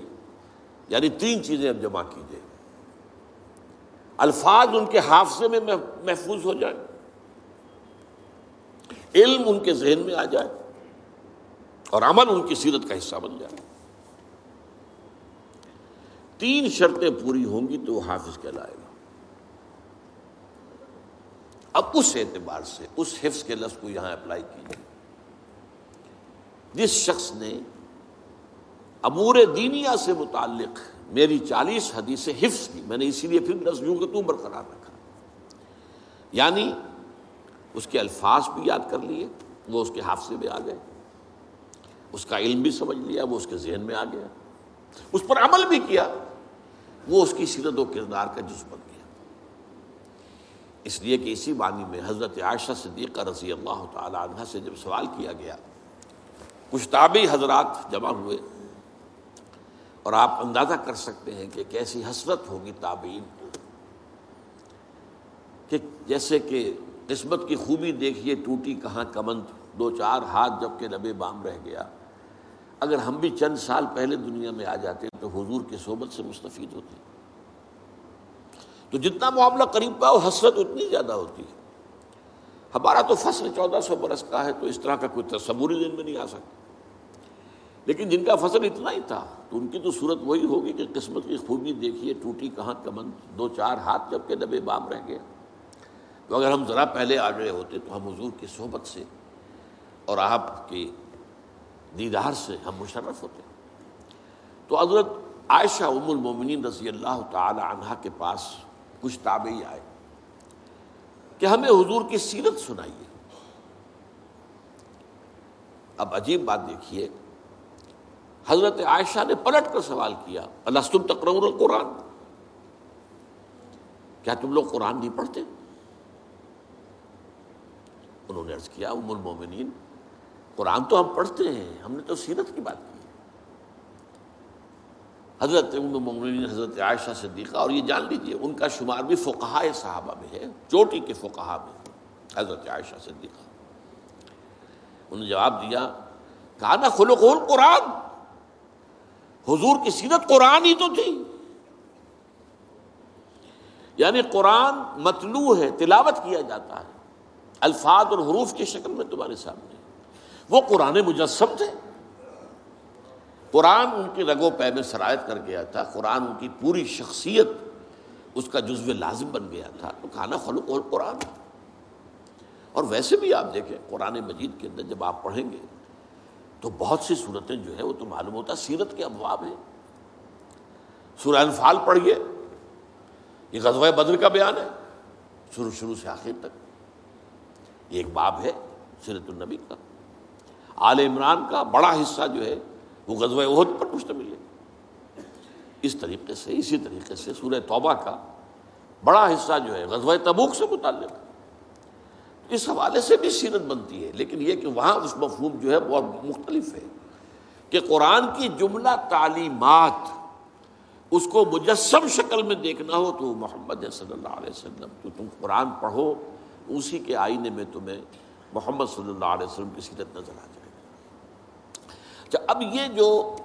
یعنی تین چیزیں اب جمع کیجیے الفاظ ان کے حافظے میں محفوظ ہو جائے علم ان کے ذہن میں آ جائے اور عمل ان کی سیرت کا حصہ بن جائے۔ تین شرطیں پوری ہوں گی تو وہ حافظ کہلائے گا۔ اب اس اعتبار سے اس حفظ کے لفظ کو یہاں اپلائی کیجیے۔ جس شخص نے امور دینیا سے متعلق میری چالیس حدیث حفظ کی میں نے اسی لیے پھر نسلوں کے تو برقرار رکھا۔ یعنی اس کے الفاظ بھی یاد کر لیے، وہ اس کے حافظے میں آ گئے۔ اس کا علم بھی سمجھ لیا، وہ اس کے ذہن میں آ گیا۔ اس پر عمل بھی کیا، وہ اس کی سیرت و کردار کا جز بن گیا۔ اس لیے کہ اسی بانی میں حضرت عائشہ صدیقہ رضی اللہ تعالی عنہ سے جب سوال کیا گیا، کچھ تابعی حضرات جمع ہوئے۔ اور آپ اندازہ کر سکتے ہیں کہ کیسی حسرت ہوگی تابعین کہ جیسے کہ قسمت کی خوبی دیکھیے ٹوٹی کہاں کمند دو چار ہاتھ جبکہ لبے بام رہ گیا۔ اگر ہم بھی چند سال پہلے دنیا میں آ جاتے تو حضور کی صحبت سے مستفید ہوتے۔ تو جتنا معاملہ قریب پا وہ حسرت اتنی زیادہ ہوتی ہے۔ ہمارا تو فصل چودہ سو برس کا ہے، تو اس طرح کا کوئی تصوری دن میں نہیں آ سکتا۔ لیکن جن کا فصل اتنا ہی تھا، تو ان کی تو صورت وہی ہوگی کہ قسمت کی خوبی دیکھیے، ٹوٹی کہاں کمن، دو چار ہاتھ جب کے دبے بام رہ گیا تو اگر ہم ذرا پہلے آ گئے ہوتے تو ہم حضور کی صحبت سے اور آپ کی دیدار سے ہم مشرف ہوتے۔ تو حضرت عائشہ ام المومنین رضی اللہ تعالی عنہ کے پاس کچھ تابعی آئے کہ ہمیں حضور کی سیرت سنائیے۔ اب عجیب بات دیکھیے حضرت عائشہ نے پلٹ کر سوال کیا اللہ تم تقرر القرآن؟ کیا تم لوگ قرآن نہیں پڑھتے؟ انہوں نے عرض کیا، ام المومنین، قرآن تو ہم پڑھتے ہیں، ہم نے تو سیرت کی بات کی حضرت ام المومنین، حضرت عائشہ صدیقہ، اور یہ جان لیجیے، ان کا شمار بھی فقہا صحابہ میں ہے، چوٹی کے فقہا میں حضرت عائشہ صدیقہ۔ انہوں نے جواب دیا کہا نا خلق القرآن؟ حضور کی سیرت قرآن ہی تو تھی۔ یعنی قرآن متلو ہے، تلاوت کیا جاتا ہے۔ الفاظ اور حروف کی شکل میں تمہارے سامنے۔ وہ قرآن مجسم تھے۔ قرآن ان کی رگو پہ میں سرایت کر گیا تھا۔ قرآن ان کی پوری شخصیت اس کا جزو لازم بن گیا تھا۔ تو کھانا خلق اور قرآن۔ اور ویسے بھی آپ دیکھیں، قرآن مجید کے اندر جب آپ پڑھیں گے تو بہت سی صورتیں جو ہے وہ تو معلوم ہوتا سیرت کے ابواب ہیں۔ سورہ انفال پڑھیے یہ غزوہ بدر کا بیان ہے۔ شروع شروع سے آخر تک۔ یہ ایک باب ہے سیرت النبی کا۔ آل عمران کا بڑا حصہ جو ہے وہ غزوہ عہد پر مشتمل ہے۔ اس طریقے سے، اسی طریقے سے سورہ توبہ کا بڑا حصہ جو ہے غزوہ تبوک سے متعلق۔ اس حوالے سے بھی سیرت بنتی ہے، لیکن یہ کہ وہاں اس مفہوم جو ہے بہت مختلف ہے کہ قرآن کی جملہ تعلیمات اس کو مجسم شکل میں دیکھنا ہو تو محمد صلی اللہ علیہ وسلم تو تم قرآن پڑھو، اسی کے آئینے میں تمہیں محمد صلی اللہ علیہ وسلم کی سیرت نظر آ جائے اچھا اب یہ جو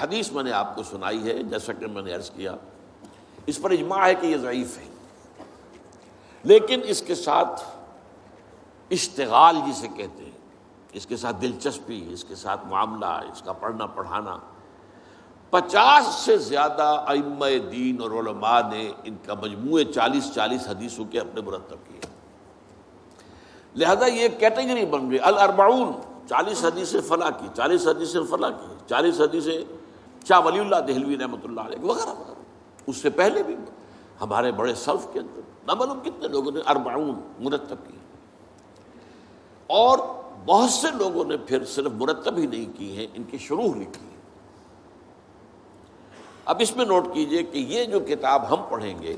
حدیث میں نے آپ کو سنائی ہے، جیسا کہ میں نے عرض کیا، اس پر اجماع ہے کہ یہ ضعیف ہے۔ لیکن اس کے ساتھ اشتغال جسے کہتے ہیں۔ اس کے ساتھ دلچسپی، اس کے ساتھ معاملہ، اس کا پڑھنا پڑھانا۔ پچاس سے زیادہ ائمہ دین اور علماء نے ان کا مجموعے چالیس چالیس حدیثوں کے اپنے مرتب کیے۔ لہذا یہ کیٹیگری بن گئی۔ الاربعون، چالیس حدیث فلاں کی، چالیس حدیث فلاں کی، چالیس حدیث شاہ ولی اللہ دہلوی رحمۃ اللہ علیہ وغیرہ وغیرہ۔ اس سے پہلے بھی ہمارے بڑے صف کے اندر نہ معلوم کتنے لوگوں نے اربعون مرتب کی اور بہت سے لوگوں نے پھر صرف مرتب ہی نہیں کی ہیں، ان کی شروع لکھی ہے اب اس میں نوٹ کیجیے کہ یہ جو کتاب ہم پڑھیں گے،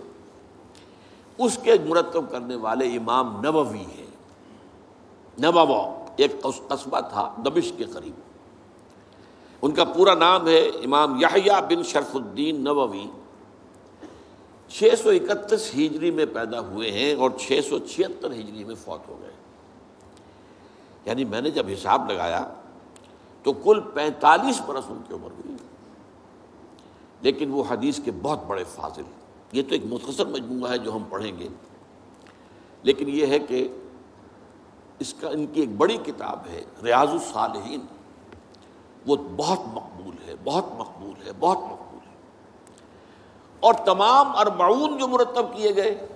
اس کے مرتب کرنے والے امام نبوی ہیں۔ نبوا ایک قصبہ تھا دبش کے قریب۔ ان کا پورا نام ہے امام یحییٰ بن شرف الدین نبوی چھ سو اکتیس ہجری میں پیدا ہوئے ہیں اور چھ سو چھہتر ہجری میں فوت ہو گئے۔ یعنی میں نے جب حساب لگایا تو کل پینتالیس برس ان کی عمر ہوئی۔ لیکن وہ حدیث کے بہت بڑے فاضل یہ تو ایک مختصر مجموعہ ہے جو ہم پڑھیں گے۔ لیکن یہ ہے کہ اس کا، ان کی ایک بڑی کتاب ہے، ریاض الصالحین۔ وہ بہت مقبول ہے، بہت مقبول ہے، بہت مقبول ہے۔ اور تمام اربعون جو مرتب کیے گئے،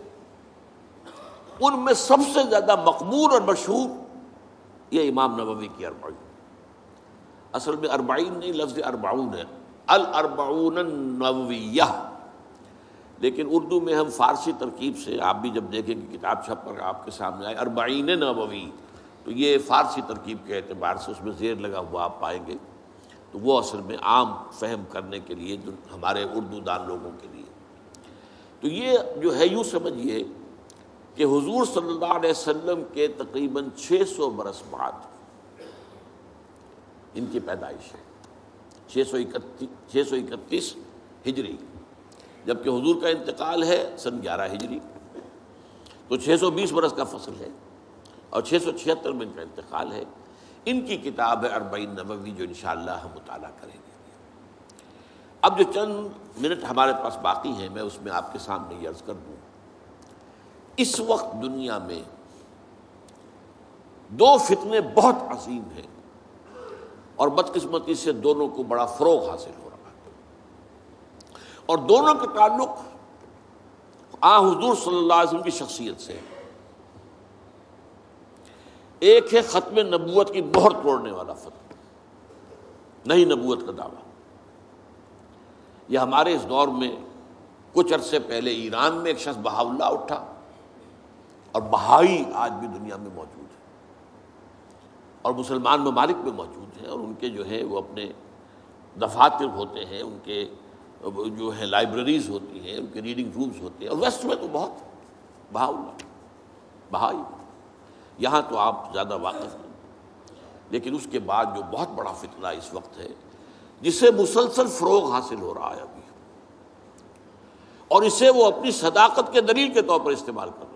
ان میں سب سے زیادہ مقبول اور مشہور یہ امام نبوی کی اربعین۔ اصل میں اربعین نہیں، لفظ اربعون ہے۔ الاربعون النوویہ۔ لیکن اردو میں ہم فارسی ترکیب سے، آپ بھی جب دیکھیں کہ کتاب چھپ کر آپ کے سامنے آئے اربعین نووی۔ تو یہ فارسی ترکیب کے اعتبار سے اس میں زیر لگا ہوا آپ پائیں گے۔ تو وہ اصل میں عام فہم کرنے کے لیے جو ہمارے اردو دان لوگوں کے لیے۔ تو یہ جو ہے، یوں سمجھیے کہ حضور صلی اللہ علیہ وسلم کے تقریباً چھ سو برس بعد ان کی پیدائش ہے۔ چھ سو اکتیس، چھ سو اکتیس ہجری، جبکہ حضور کا انتقال ہے سن گیارہ ہجری۔ تو چھ سو بیس برس کا فصل ہے اور چھ سو چھہتر میں ان کا انتقال ہے۔ ان کی کتاب ہے اربعین نبوی جو انشاءاللہ ہم مطالعہ کریں گے۔ اب جو چند منٹ ہمارے پاس باقی ہیں، میں اس میں آپ کے سامنے یہ عرض کر دوں۔ اس وقت دنیا میں دو فتنے بہت عظیم ہیں اور بدقسمتی سے دونوں کو بڑا فروغ حاصل ہو رہا ہے۔ اور دونوں کے تعلق آ حضور صلی اللہ علیہ وسلم کی شخصیت سے ایک ہے ختم نبوت کی بہت توڑنے والا فتح نہیں نبوت کا دعویٰ۔ یہ ہمارے اس دور میں کچھ عرصے پہلے ایران میں ایک شخص بہاولہ اٹھا۔ اور بہائی آج بھی دنیا میں موجود ہے اور مسلمان ممالک میں موجود ہیں اور ان کے جو ہے وہ اپنے دفاتر ہوتے ہیں، ان کے جو ہے لائبریریز ہوتی ہیں، ان کے ریڈنگ رومز ہوتے ہیں اور ویسٹ میں تو بہت بہاؤ بہائی یہاں تو آپ زیادہ واقف ہیں، لیکن اس کے بعد جو بہت بڑا فتنہ اس وقت ہے، جسے مسلسل فروغ حاصل ہو رہا ہے ابھی۔ اور اسے وہ اپنی صداقت کے دلیل کے طور پر استعمال کر ہیں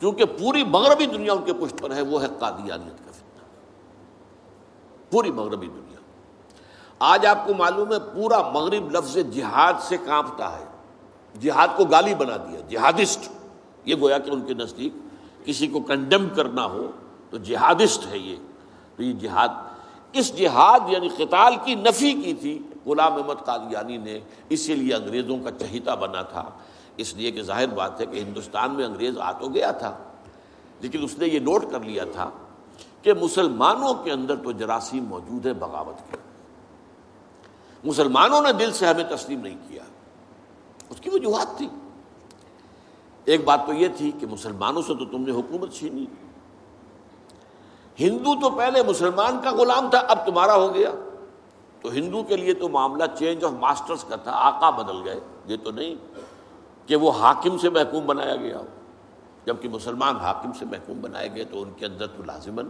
کیونکہ پوری مغربی دنیا ان کے پشت پر ہے، وہ ہے قادیانیت کا فتنہ۔ پوری مغربی دنیا۔ آج آپ کو معلوم ہے، پورا مغرب لفظ جہاد سے کانپتا ہے۔ جہاد کو گالی بنا دیا، جہادسٹ۔ یہ گویا کہ ان کے نزدیک کسی کو کنڈم کرنا ہو تو جہادسٹ ہے یہ۔ تو یہ جہاد، اس جہاد یعنی قتال کی نفی کی تھی، غلام احمد قادیانی نے، اسی لیے انگریزوں کا چہیتا بنا تھا۔ اس لیے کہ ظاہر بات ہے کہ ہندوستان میں انگریز آ تو گیا تھا، لیکن اس نے یہ نوٹ کر لیا تھا کہ مسلمانوں کے اندر تو جراثیم موجود ہے بغاوت کے۔ مسلمانوں نے دل سے ہمیں تسلیم نہیں کیا۔ اس کی وجوہات تھی۔ ایک بات تو یہ تھی کہ مسلمانوں سے تو تم نے حکومت چھینی۔ ہندو تو پہلے مسلمان کا غلام تھا، اب تمہارا ہو گیا۔ تو ہندو کے لیے تو معاملہ چینج آف ماسٹرز کا تھا، آقا بدل گئے۔ یہ تو نہیں۔ کہ وہ حاکم سے محکوم بنایا گیا ہو۔ جبکہ مسلمان حاکم سے محکوم بنائے گئے تو ان کے اندر تو لازماً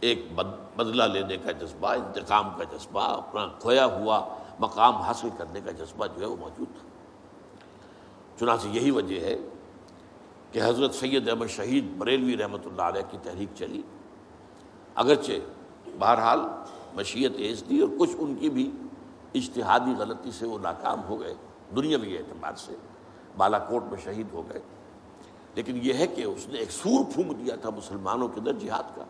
ایک بدلہ لینے کا جذبہ، انتقام کا جذبہ، اپنا کھویا ہوا مقام حاصل کرنے کا جذبہ جو ہے وہ موجود تھا۔ چنانچہ یہی وجہ ہے کہ حضرت سید احمد شہید بریلوی رحمۃ اللہ علیہ کی تحریک چلی۔ اگرچہ بہرحال مشیت ایز دی اور کچھ ان کی بھی اجتہادی غلطی سے وہ ناکام ہو گئے۔ دنیاوی اعتبار سے بالا کوٹ میں شہید ہو گئے۔ لیکن یہ ہے کہ اس نے ایک سور پھونک دیا تھا مسلمانوں کے اندر جہاد کا۔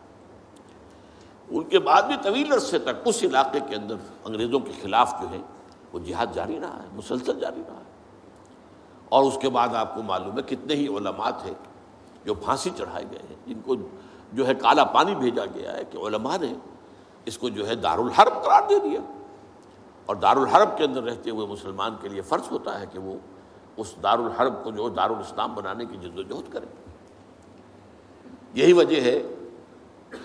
ان کے بعد بھی طویل عرصے تک اس علاقے کے اندر انگریزوں کے خلاف جو ہے وہ جہاد جاری رہا ہے، مسلسل جاری رہا ہے۔ اور اس کے بعد آپ کو معلوم ہے کتنے ہی علماء تھے جو پھانسی چڑھائے گئے ہیں، جن کو جو ہے کالا پانی بھیجا گیا ہے کہ علماء نے اس کو جو ہے دارالحرب قرار دے دیا۔ اور دارالحرب کے اندر رہتے ہوئے مسلمان کے لیے فرض ہوتا ہے کہ وہ اس دارالحرب کو جو دارالاسلام بنانے کی جد و جہد کرے۔ یہی وجہ ہے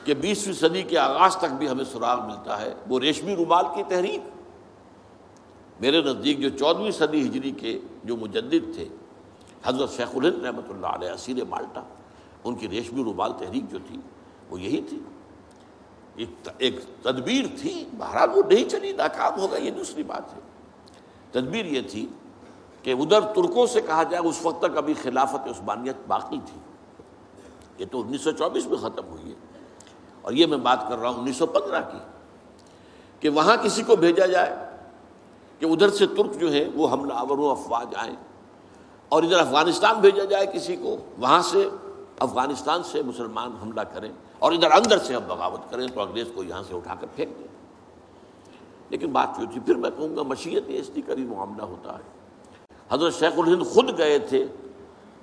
کہ بیسویں صدی کے آغاز تک بھی ہمیں سراغ ملتا ہے وہ ریشمی رومال کی تحریک۔ میرے نزدیک جو چودہویں صدی ہجری کے جو مجدد تھے، حضرت شیخ الہند رحمۃ اللہ علیہ اسیر مالٹا، ان کی ریشمی رومال تحریک جو تھی، وہ یہی تھی۔ ایک تدبیر تھی، بہرحال وہ نہیں چلی، ناکام ہوگا یہ دوسری بات ہے۔ تدبیر یہ تھی کہ ادھر ترکوں سے کہا جائے اس وقت تک ابھی خلافت عثمانیت باقی تھی۔ یہ تو انیس سو چوبیس میں ختم ہوئی ہے۔ اور یہ میں بات کر رہا ہوں انیس سو پندرہ کی کہ وہاں کسی کو بھیجا جائے کہ ادھر سے ترک جو ہے وہ حملہ آور و افواج آئیں اور ادھر افغانستان بھیجا جائے کسی کو، وہاں سے افغانستان سے مسلمان حملہ کریں اور ادھر اندر سے ہم بغاوت کریں تو انگریز کو یہاں سے اٹھا کر پھینک دیں۔ لیکن بات جو تھی، پھر میں کہوں گا مشیت اس کی قریب معاملہ ہوتا ہے۔ حضرت شیخ الہند خود گئے تھے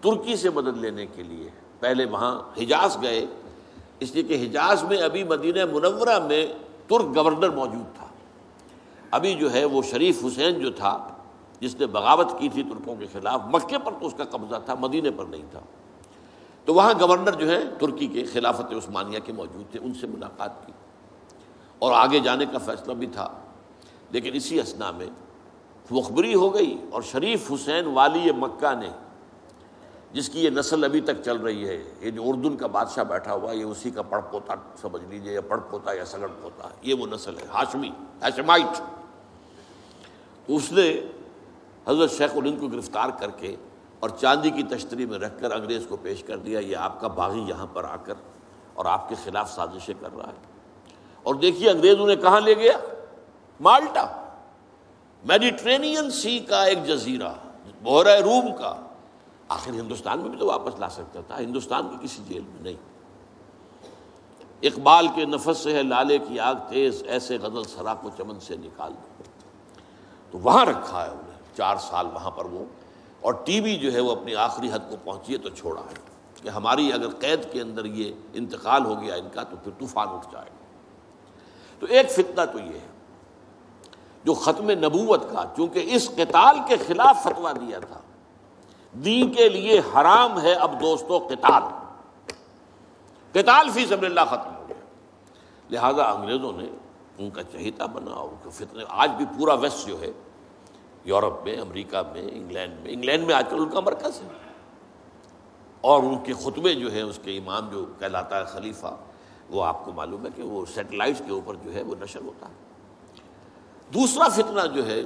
ترکی سے مدد لینے کے لیے۔ پہلے وہاں حجاز گئے۔ اس لیے کہ حجاز میں ابھی مدینہ منورہ میں ترک گورنر موجود تھا۔ ابھی جو ہے وہ شریف حسین جو تھا، جس نے بغاوت کی تھی ترکوں کے خلاف، مکے پر تو اس کا قبضہ تھا مدینے پر نہیں تھا۔ تو وہاں گورنر جو ہے ترکی کے خلافت عثمانیہ کے موجود تھے، ان سے ملاقات کی۔ اور آگے جانے کا فیصلہ بھی تھا۔ لیکن اسی اسنا میں مخبری ہو گئی اور شریف حسین والی مکہ نے، جس کی یہ نسل ابھی تک چل رہی ہے، یہ جو اردن کا بادشاہ بیٹھا ہوا، یہ اسی کا پڑھ پوتا سمجھ لیجیے، یا پڑھ پوتا یا سگڑ پوتا، یہ وہ نسل ہے، ہاشمی ہاشمائٹ اس نے حضرت شیخ الہند کو گرفتار کر کے اور چاندی کی تشتری میں رکھ کر انگریز کو پیش کر دیا، یہ آپ کا باغی یہاں پر آ کر اور آپ کے خلاف سازشیں کر رہا ہے۔ اور دیکھیے انگریز انہیں کہاں لے گیا؟ مالٹا۔ میڈیٹرینین سی کا ایک جزیرہ بحرۂ روم کا، آخر ہندوستان میں بھی تو واپس لا سکتا تھا، ہندوستان کی کسی جیل میں نہیں۔ اقبال کے نفس سے ہے، لالے کی آگ تیز، ایسے غزل سرا کو چمن سے نکال دو۔ تو وہاں رکھا ہے انہیں چار سال وہاں پر وہ۔ اور ٹی وی جو ہے، وہ اپنی آخری حد کو پہنچی ہے تو چھوڑا ہے کہ ہماری اگر قید کے اندر یہ انتقال ہو گیا ان کا، تو پھر طوفان اٹھ جائے۔ گا تو ایک فتنہ تو یہ ہے۔ جو ختم نبوت کا، چونکہ اس قتال کے خلاف فتویٰ دیا تھا۔ دین کے لیے حرام ہے اب دوستو قتال۔ قتال فی سب اللہ ختم ہو گیا۔ لہذا انگریزوں نے ان کا چہیتا بنا ان کا فتنے، آج بھی پورا ویسٹ جو ہے، یورپ میں، امریکہ میں، انگلینڈ میں۔ انگلینڈ میں آج کل ان کا مرکز ہے۔ اور ان کے خطبے جو ہیں، اس کے امام جو کہلاتا ہے خلیفہ، وہ آپ کو معلوم ہے کہ وہ سیٹلائٹس کے اوپر جو ہے، وہ نشر ہوتا ہے۔ دوسرا فتنہ جو ہے،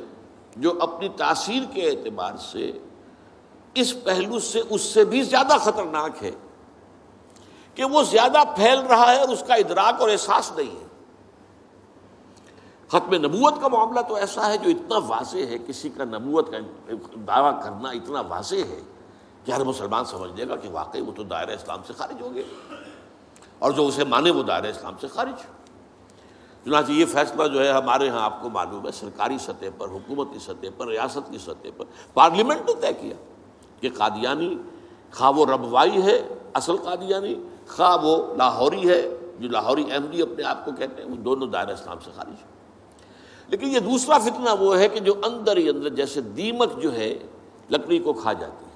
جو اپنی تاثیر کے اعتبار سے اس پہلو سے اس سے بھی زیادہ خطرناک ہے کہ وہ زیادہ پھیل رہا ہے اور اس کا ادراک اور احساس نہیں ہے۔ ختم نبوت کا معاملہ تو ایسا ہے جو اتنا واضح ہے، کسی کا نبوت کا دعویٰ کرنا اتنا واضح ہے کہ ہر مسلمان سمجھ لے گا کہ واقعی وہ تو دائرہ اسلام سے خارج ہو گئے اور جو اسے مانے وہ دائرہ اسلام سے خارج۔ ہو چنانچہ یہ فیصلہ جو ہے ہمارے ہاں آپ کو معلوم ہے، سرکاری سطح پر، حکومتی سطح پر، ریاست کی سطح پر، پارلیمنٹ نے طے کیا کہ قادیانی خواہ وہ ربوائی ہے، اصل قادیانی، خواہ وہ لاہوری ہے، جو لاہوری احمدی اپنے آپ کو کہتے ہیں، وہ دونوں دائرہ اسلام سے خارج ہیں۔ لیکن یہ دوسرا فتنہ وہ ہے کہ جو اندر ہی اندر جیسے دیمک جو ہے، لکڑی کو کھا جاتی ہے۔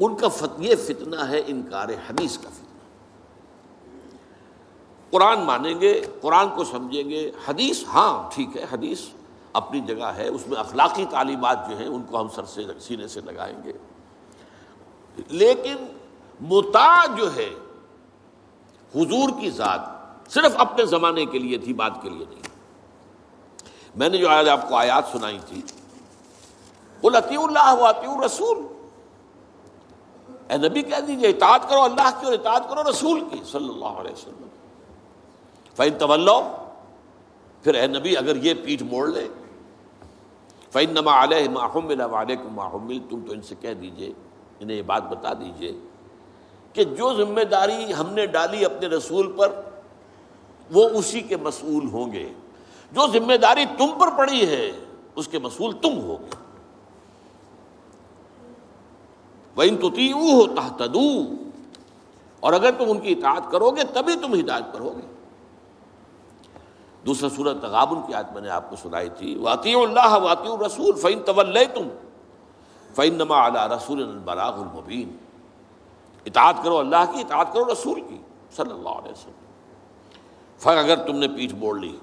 ان کا یہ فتنہ ہے انکار حدیث کا فتنہ۔ قرآن مانیں گے، قرآن کو سمجھیں گے۔ حدیث ہاں ٹھیک ہے، حدیث اپنی جگہ ہے۔ اس میں اخلاقی تعلیمات جو ہیں، ان کو ہم سر سے، سینے سے لگائیں گے۔ لیکن متا جو ہے، حضور کی ذات صرف اپنے زمانے کے لیے تھی بات کے لیے نہیں۔ میں نے جو آج آپ کو آیات سنائی تھی وہ لطی اللہ عطی رسول اے نبی، کہہ دیجیے اطاعت کرو اللہ کی اور اطاعت کرو رسول کی، صلی اللہ علیہ وسلم۔ فین طول پھر اے نبی اگر یہ پیٹھ موڑ لے فین نما علیہ ماہم علیہ ماہمل تم تو ان سے کہہ دیجیے انہیں یہ بات بتا دیجیے کہ جو ذمہ داری ہم نے ڈالی اپنے رسول پر، وہ اسی کے مسئول ہوں گے۔ جو ذمہ داری تم پر پڑی ہے، اس کے مسئول تم ہو گے۔ وہ ان تو اور اگر تم ان کی اطاعت کرو گے، تبھی تم ہدایت پر ہوگے۔ دوسرا صورت تغابن کی آیت میں نے آپ کو سنائی تھی واطی اللہ واطی رسول فعین طول تم فعین نما اللہ رسول البراغ المبین اطاعت کرو اللہ کی، اطاعت کرو رسول کی، صلی اللہ علیہ وسلم۔ فر اگر تم نے پیٹھ موڑ لی،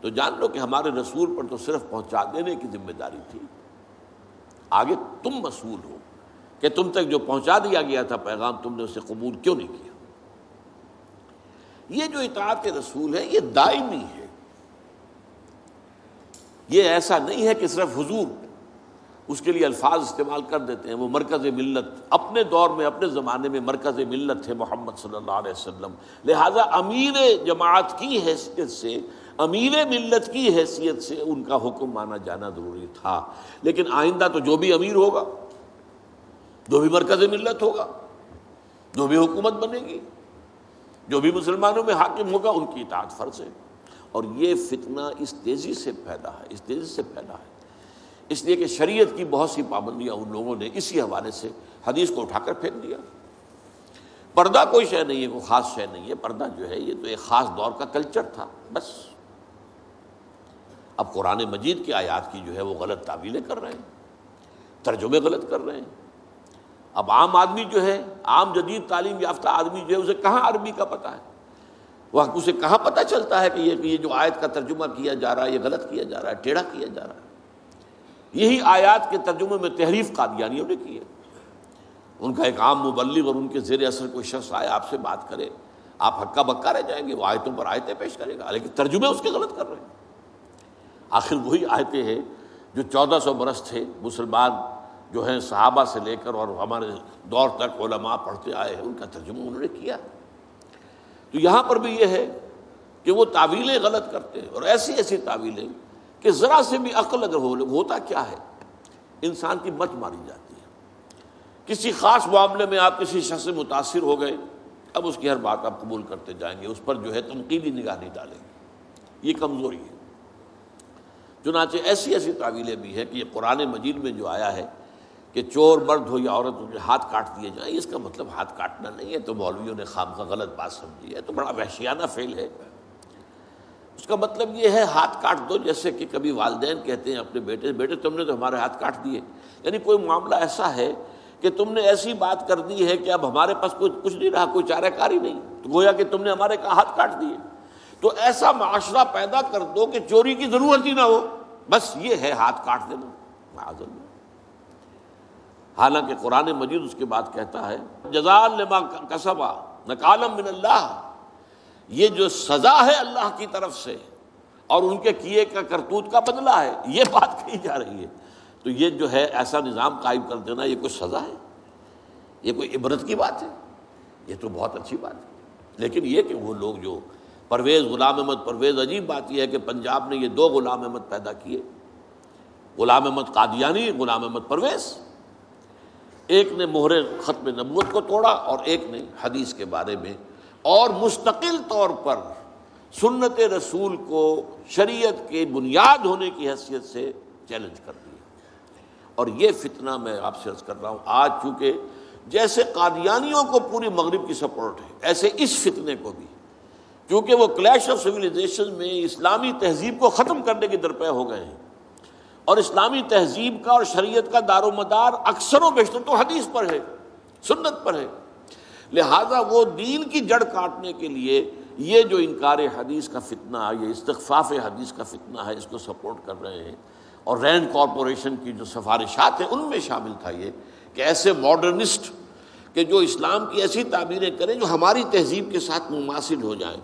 تو جان لو کہ ہمارے رسول پر تو صرف پہنچا دینے کی ذمہ داری تھی۔ آگے تم مسئول ہو کہ تم تک جو پہنچا دیا گیا تھا پیغام، تم نے اسے قبول کیوں نہیں کیا؟ یہ جو اطاعت رسول ہے یہ دائمی ہے۔ یہ ایسا نہیں ہے کہ صرف حضور اس کے لیے الفاظ استعمال کر دیتے ہیں، وہ مرکز ملت۔ اپنے دور میں، اپنے زمانے میں مرکز ملت تھے محمد صلی اللہ علیہ وسلم۔ لہذا امیر جماعت کی حیثیت سے، امیر ملت کی حیثیت سے ان کا حکم مانا جانا ضروری تھا۔ لیکن آئندہ تو جو بھی امیر ہوگا، جو بھی مرکز ملت ہوگا، جو بھی حکومت بنے گی جو بھی مسلمانوں میں حاکم ہوگا ان کی اطاعت فرض ہے۔ اور یہ فتنہ اس تیزی سے پیدا ہے، اس تیزی سے پیدا ہے۔ اس لیے کہ شریعت کی بہت سی پابندیاں ان لوگوں نے اسی حوالے سے حدیث کو اٹھا کر پھینک دیا۔ پردہ کوئی شے نہیں ہے، کوئی خاص شے نہیں ہے۔ پردہ جو ہے، یہ تو ایک خاص دور کا کلچر تھا، بس۔ اب قرآن مجید کی آیات کی جو ہے وہ غلط تعویلیں کر رہے ہیں، ترجمے غلط کر رہے ہیں۔ اب عام آدمی جو ہے، عام جدید تعلیم یافتہ آدمی جو ہے، اسے کہاں عربی کا پتہ ہے؟ وہ اسے کہاں پتہ چلتا ہے کہ یہ جو آیت کا ترجمہ کیا جا رہا ہے، یہ غلط کیا جا رہا ہے، ٹیڑھا کیا جا رہا ہے؟ یہی آیات کے ترجمے میں تحریف قادیانیوں نے کی ہے۔ ان کا ایک عام مبلغ اور ان کے زیر اثر کوئی شخص آئے، آپ سے بات کرے، آپ ہکا بکا رہ جائیں گے، وہ آیتوں پر آیتیں پیش کرے گا۔ لیکن ترجمے اس کے غلط کر رہے ہیں۔ آخر وہی آیتیں ہیں جو چودہ سو برس تھے مسلمان جو ہیں صحابہ سے لے کر اور ہمارے دور تک علماء پڑھتے آئے ہیں، ان کا ترجمہ انہوں نے کیا۔ تو یہاں پر بھی یہ ہے کہ وہ تعویلیں غلط کرتے ہیں اور ایسی ایسی تعویلیں کہ ذرا سے بھی عقل اگر ہو، ہوتا کیا ہے؟ انسان کی مت ماری جاتی ہے۔ کسی خاص معاملے میں آپ کسی شخص سے متاثر ہو گئے، اب اس کی ہر بات آپ قبول کرتے جائیں گے، اس پر جو ہے تنقیدی نگاہ نہیں ڈالیں گے۔ یہ کمزوری ہے۔ چنانچہ ایسی ایسی تعویلیں بھی ہیں کہ یہ قرآن مجید میں جو آیا ہے کہ چور مرد ہو یا عورت ہو، ہاتھ کاٹ دیے جائیں۔ اس کا مطلب ہاتھ کاٹنا نہیں ہے، تو مولویوں نے خام کا غلط بات سمجھی ہے۔ تو بڑا وحشیانہ فیل ہے۔ اس کا مطلب یہ ہے، ہاتھ کاٹ دو، جیسے کہ کبھی والدین کہتے ہیں اپنے بیٹے بیٹے تم نے تو ہمارے ہاتھ کاٹ دیے۔ یعنی کوئی معاملہ ایسا ہے کہ تم نے ایسی بات کر دی ہے کہ اب ہمارے پاس کوئی کچھ نہیں رہا، کوئی چارہ کاری نہیں۔ تو گویا کہ تم نے ہمارے کہا ہاتھ کاٹ دیے۔ تو ایسا معاشرہ پیدا کر دو کہ چوری کی ضرورت ہی نہ ہو۔ بس یہ ہے ہاتھ کاٹ دینا۔ معذر حالانکہ قرآن مجید اس کے بعد کہتا ہے جزال کسبا نکالم من اللہ۔ یہ جو سزا ہے اللہ کی طرف سے اور ان کے کیے کا کرتوت کا بدلہ ہے، یہ بات کہی جا رہی ہے۔ تو یہ جو ہے ایسا نظام قائم کر دینا، یہ کوئی سزا ہے؟ یہ کوئی عبرت کی بات ہے؟ یہ تو بہت اچھی بات ہے۔ لیکن یہ کہ وہ لوگ جو پرویز غلام احمد، پرویز عجیب بات یہ ہے کہ پنجاب نے یہ دو غلام احمد پیدا کیے۔ غلام احمد قادیانی، غلام احمد پرویز۔ ایک نے مہر ختم نبوت کو توڑا اور ایک نے حدیث کے بارے میں اور مستقل طور پر سنت رسول کو شریعت کے بنیاد ہونے کی حیثیت سے چیلنج کر دیا۔ اور یہ فتنہ میں آپ سے عرض کر رہا ہوں، آج چونکہ جیسے قادیانیوں کو پوری مغرب کی سپورٹ ہے، ایسے اس فتنے کو بھی کیونکہ وہ کلیش آف سویلائزیشن میں اسلامی تہذیب کو ختم کرنے کی درپے ہو گئے ہیں۔ اور اسلامی تہذیب کا اور شریعت کا دار و مدار اکثر و بیشتر تو حدیث پر ہے، سنت پر ہے۔ لہذا وہ دین کی جڑ کاٹنے کے لیے یہ جو انکار حدیث کا فتنہ، یہ استغفاف حدیث کا فتنہ ہے، اس کو سپورٹ کر رہے ہیں۔ اور رینڈ کارپوریشن کی جو سفارشات ہیں، ان میں شامل تھا یہ کہ ایسے ماڈرنسٹ کہ جو اسلام کی ایسی تعبیریں کریں جو ہماری تہذیب کے ساتھ مماثل ہو جائیں۔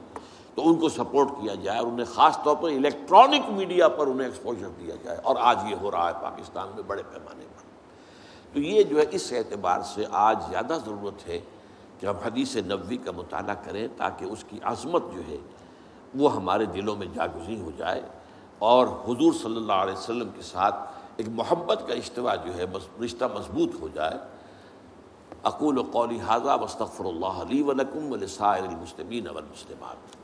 تو ان کو سپورٹ کیا جائے اور انہیں خاص طور پر الیکٹرانک میڈیا پر انہیں ایکسپوجر دیا جائے اور آج یہ ہو رہا ہے پاکستان میں بڑے پیمانے پر۔ تو یہ جو ہے اس اعتبار سے آج زیادہ ضرورت ہے کہ ہم حدیث نبوی کا مطالعہ کریں تاکہ اس کی عظمت جو ہے وہ ہمارے دلوں میں جاگزی ہو جائے اور حضور صلی اللہ علیہ وسلم کے ساتھ ایک محبت کا اجتوا جو ہے رشتہ مضبوط ہو جائے۔ اقول و قولی حاضہ مستغفر اللہ علی ولکم ولسائر المسلمین والمسلمات۔